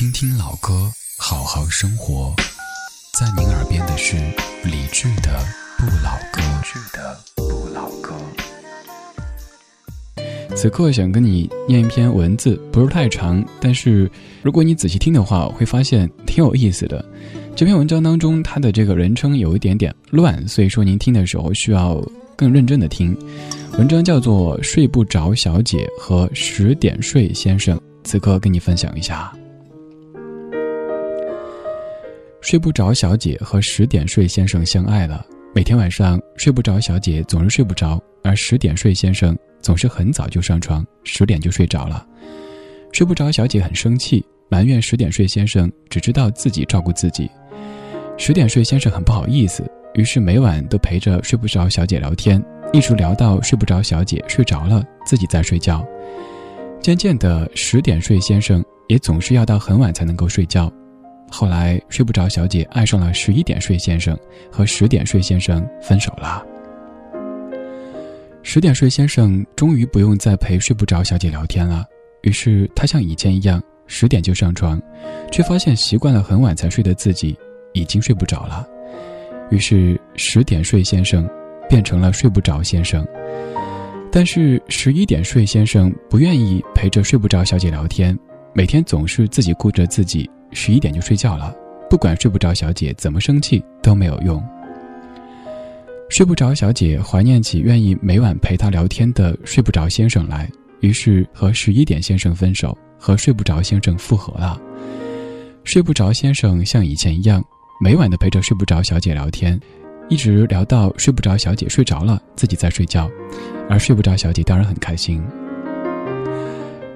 听听老歌，好好生活。在您耳边的是理智的《不老歌》。不老歌。此刻想跟你念一篇文字，不是太长，但是如果你仔细听的话，会发现挺有意思的。这篇文章当中，它的这个人称有一点点乱，所以说您听的时候需要更认真的听。文章叫做《睡不着小姐和十点睡先生》，此刻跟你分享一下。睡不着小姐和十点睡先生相爱了。每天晚上睡不着，小姐总是睡不着，而十点睡先生总是很早就上床，十点就睡着了。睡不着，小姐很生气，埋怨十点睡先生只知道自己照顾自己。十点睡先生很不好意思，于是每晚都陪着睡不着小姐聊天，一直聊到睡不着小姐睡着了，自己在睡觉。渐渐的，十点睡先生也总是要到很晚才能够睡觉。后来睡不着，小姐爱上了十一点睡先生，和十点睡先生分手了。十点睡先生终于不用再陪睡不着小姐聊天了，于是他像以前一样十点就上床，却发现习惯了很晚才睡的自己已经睡不着了。于是十点睡先生变成了睡不着先生，但是十一点睡先生不愿意陪着睡不着小姐聊天，每天总是自己顾着自己。十一点就睡觉了，不管睡不着小姐怎么生气都没有用。睡不着小姐怀念起愿意每晚陪她聊天的睡不着先生来，于是和十一点先生分手，和睡不着先生复合了。睡不着先生像以前一样，每晚都陪着睡不着小姐聊天，一直聊到睡不着小姐睡着了，自己在睡觉，而睡不着小姐当然很开心。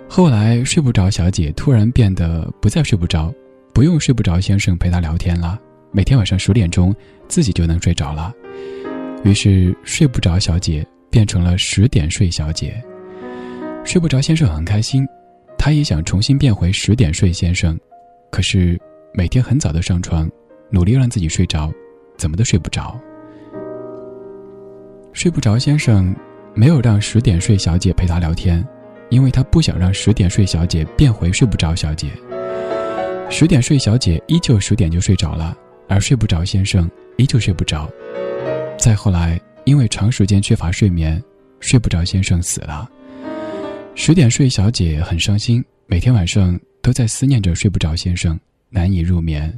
后来睡不着小姐突然变得不再睡不着。不用睡不着先生陪她聊天了，每天晚上十点钟自己就能睡着了。于是睡不着小姐变成了十点睡小姐。睡不着先生很开心，他也想重新变回十点睡先生，可是每天很早的上床，努力让自己睡着，怎么都睡不着。睡不着先生没有让十点睡小姐陪他聊天，因为他不想让十点睡小姐变回睡不着小姐。十点睡小姐依旧十点就睡着了，而睡不着先生依旧睡不着。再后来，因为长时间缺乏睡眠，睡不着先生死了。十点睡小姐很伤心，每天晚上都在思念着睡不着先生，难以入眠。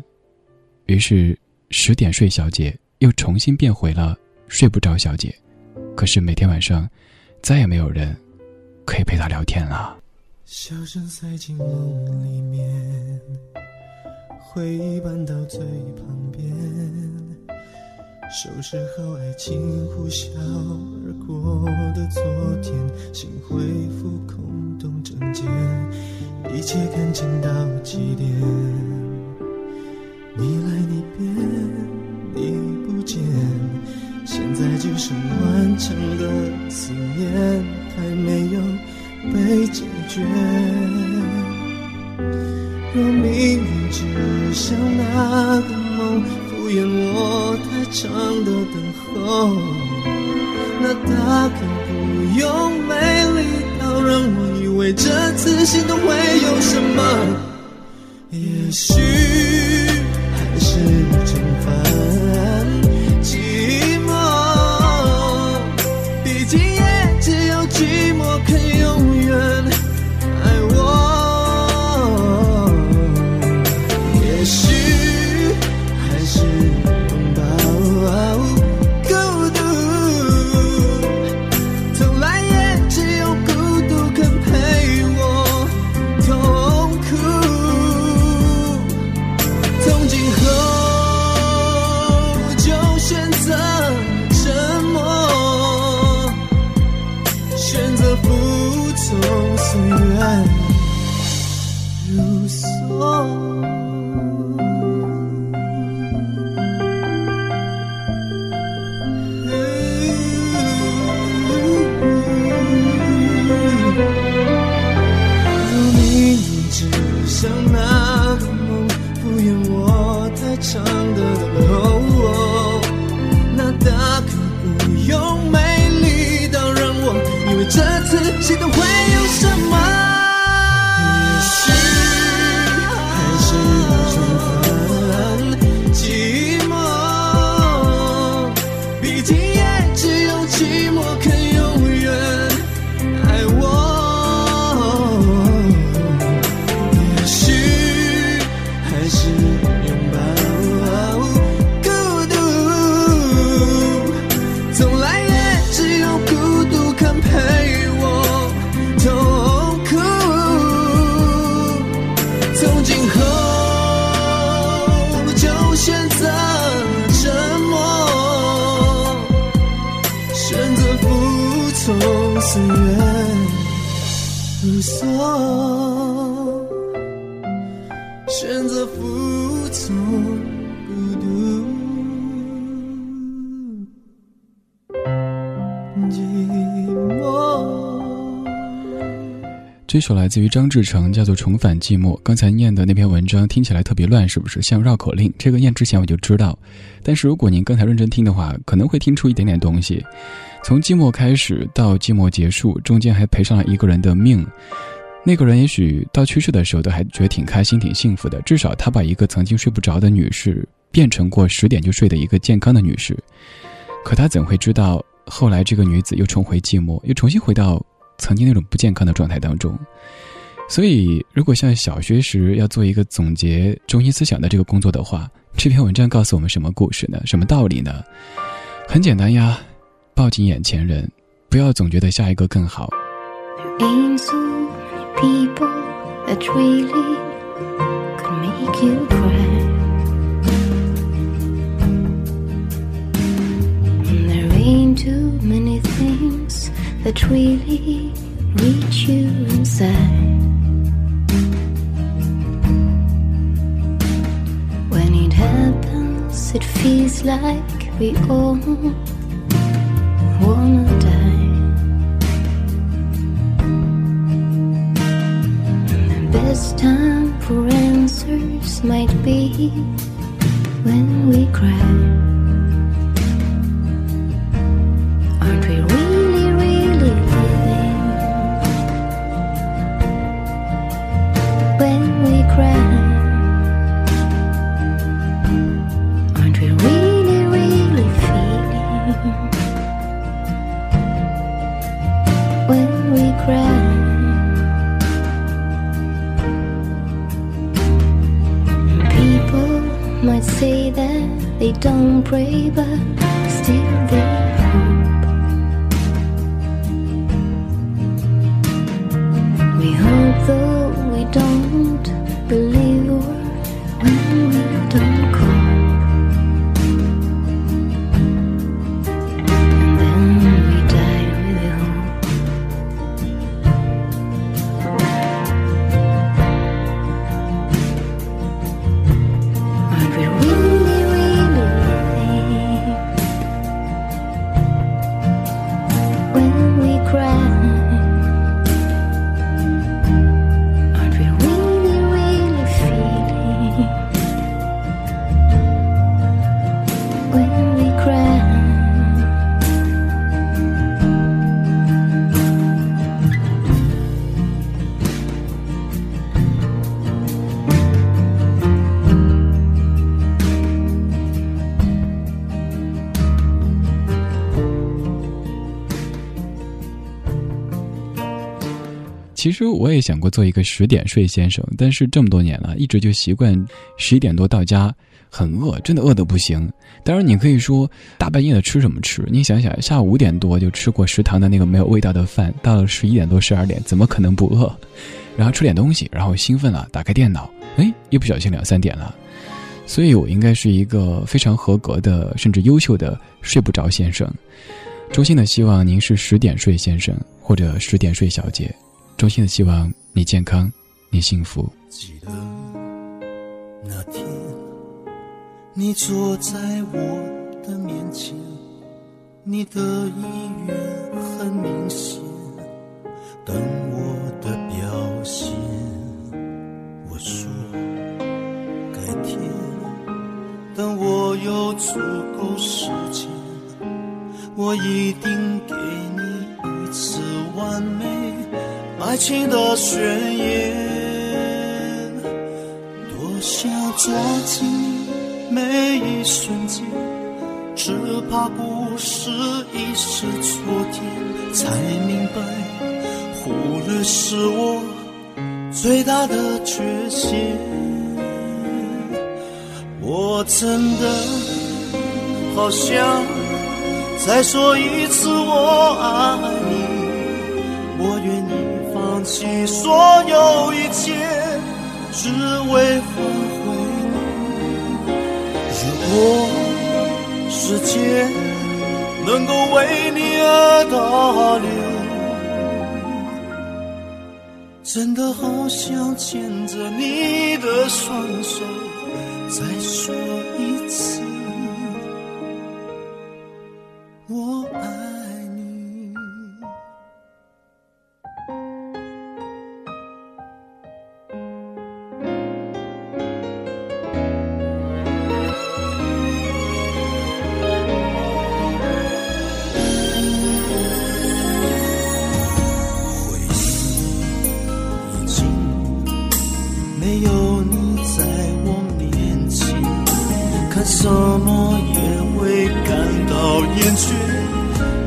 于是，十点睡小姐又重新变回了睡不着小姐，可是每天晚上，再也没有人可以陪她聊天了。笑声塞进梦里面，回忆搬到最旁边，收拾好爱情呼啸而过的昨天，心恢复空洞整洁，一切干净到极点。你来你变你不见，现在只剩我若命运只像那个梦，敷衍我太长的等候，那大可不用美丽到让我以为这次心动会有什么。也许寂寞这首来自于张志成，叫做《重返寂寞》。刚才念的那篇文章听起来特别乱，是不是像绕口令？这个念之前我就知道，但是如果您刚才认真听的话，可能会听出一点点东西。从寂寞开始到寂寞结束，中间还赔上了一个人的命。那个人也许到去世的时候都还觉得挺开心、挺幸福的，至少他把一个曾经睡不着的女士变成过十点就睡的一个健康的女士。可他怎会知道，后来这个女子又重回寂寞，又重新回到。曾经那种不健康的状态当中，所以如果像小学时要做一个总结中心思想的这个工作的话，这篇文章告诉我们什么故事呢？什么道理呢？很简单呀，抱紧眼前人，不要总觉得下一个更好。That really reach you inside. When it happens, it feels like we all wanna die. The best time for answers might be when we cry. when we cry? Aren't we really, really feeling when we cry? People might say that they don't pray, but 其实我也想过做一个十点睡先生，但是这么多年了，一直就习惯十一点多到家，很饿，真的饿得不行。当然，你可以说大半夜的吃什么吃？你想想，下午五点多就吃过食堂的那个没有味道的饭，到了十一点多、十二点，怎么可能不饿？然后吃点东西，然后兴奋了，打开电脑，哎，一不小心两三点了。所以我应该是一个非常合格的，甚至优秀的睡不着先生。衷心的希望您是十点睡先生，或者十点睡小姐。衷心的希望你健康，你幸福。记得那天，你坐在我的面前，你的意愿很明显，等我的表现。我说改天，等我有足够时间，我一定给你一次完美。爱情的宣言，多想抓紧每一瞬间，只怕故事已是昨天，才明白忽略是我最大的缺陷。我真的好想再说一次我爱你，放弃所有一切，只为换回你。如果时间能够为你而倒流，真的好想牵着你的双手再说。没有你在我面前，看什么也会感到厌倦。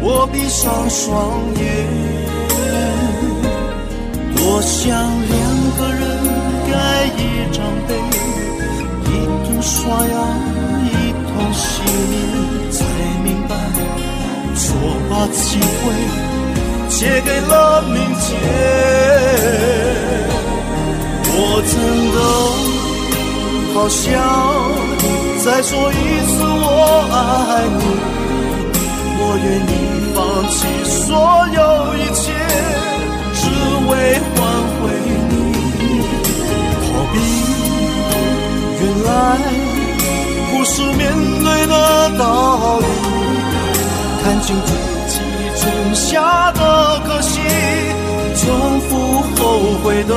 我闭上双眼，多想两个人盖一张被，一同刷牙，一同洗脸，才明白错把机会借给了明天。我真的好想再说一次我爱你，我愿意。放弃所有一切，只为换回你。逃避，原来不是面对的道理。看清自己种下的可惜，重复后悔的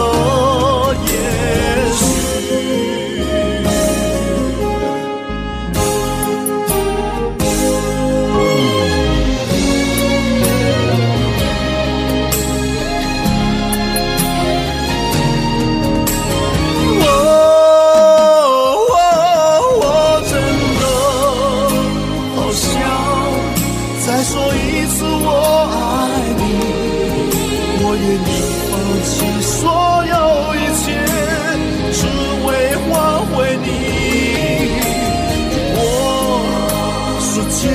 世界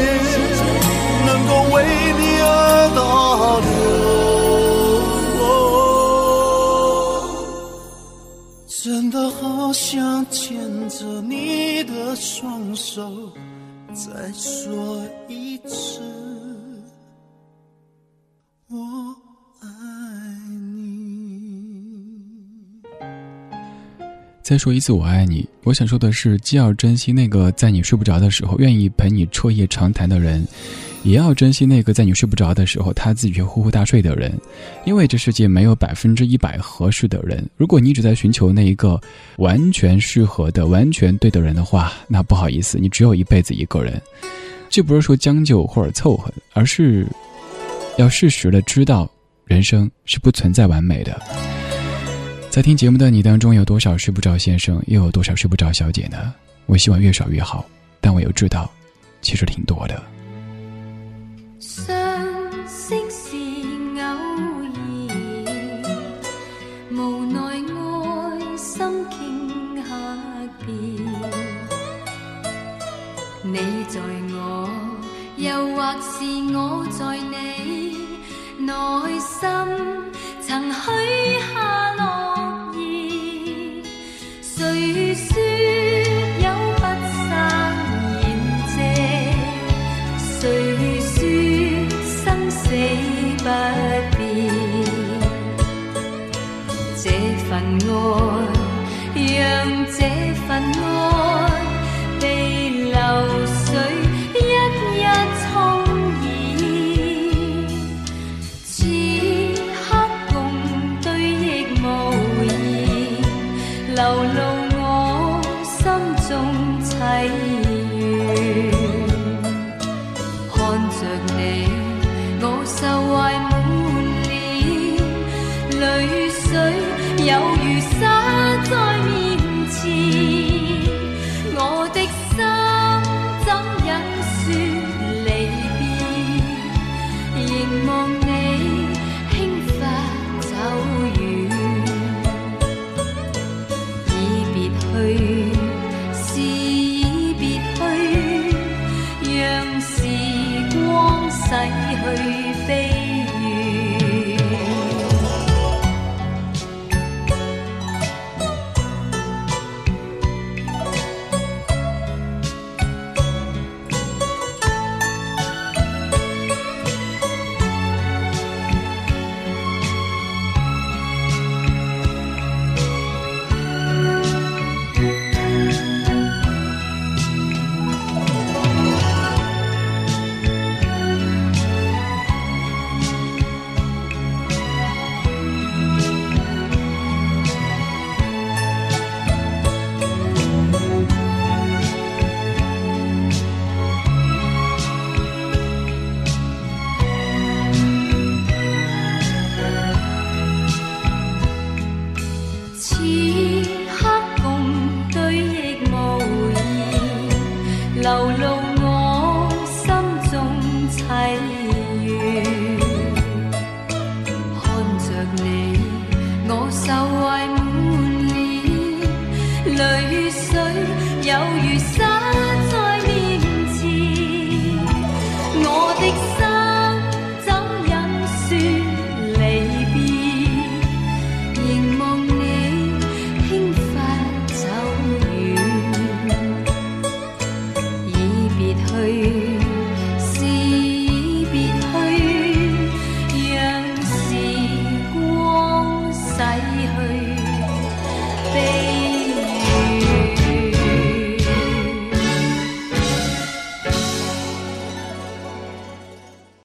能够为你而倒流。真的好想牵着你的双手，再说一次，我。再说一次，我爱你。我想说的是，既要珍惜那个在你睡不着的时候愿意陪你彻夜长谈的人。也要珍惜那个在你睡不着的时候，他自己却呼呼大睡的人，因为这世界没有百分之一百合适的人。如果你一直在寻求那一个完全适合的、完全对的人的话，那不好意思，你只有一辈子一个人。这不是说将就或者凑合，而是要适时的知道，人生是不存在完美的。在听节目的你当中，有多少睡不着先生，又有多少睡不着小姐呢？我希望越少越好，但我又知道，其实挺多的。这份爱，让这份爱 big sun.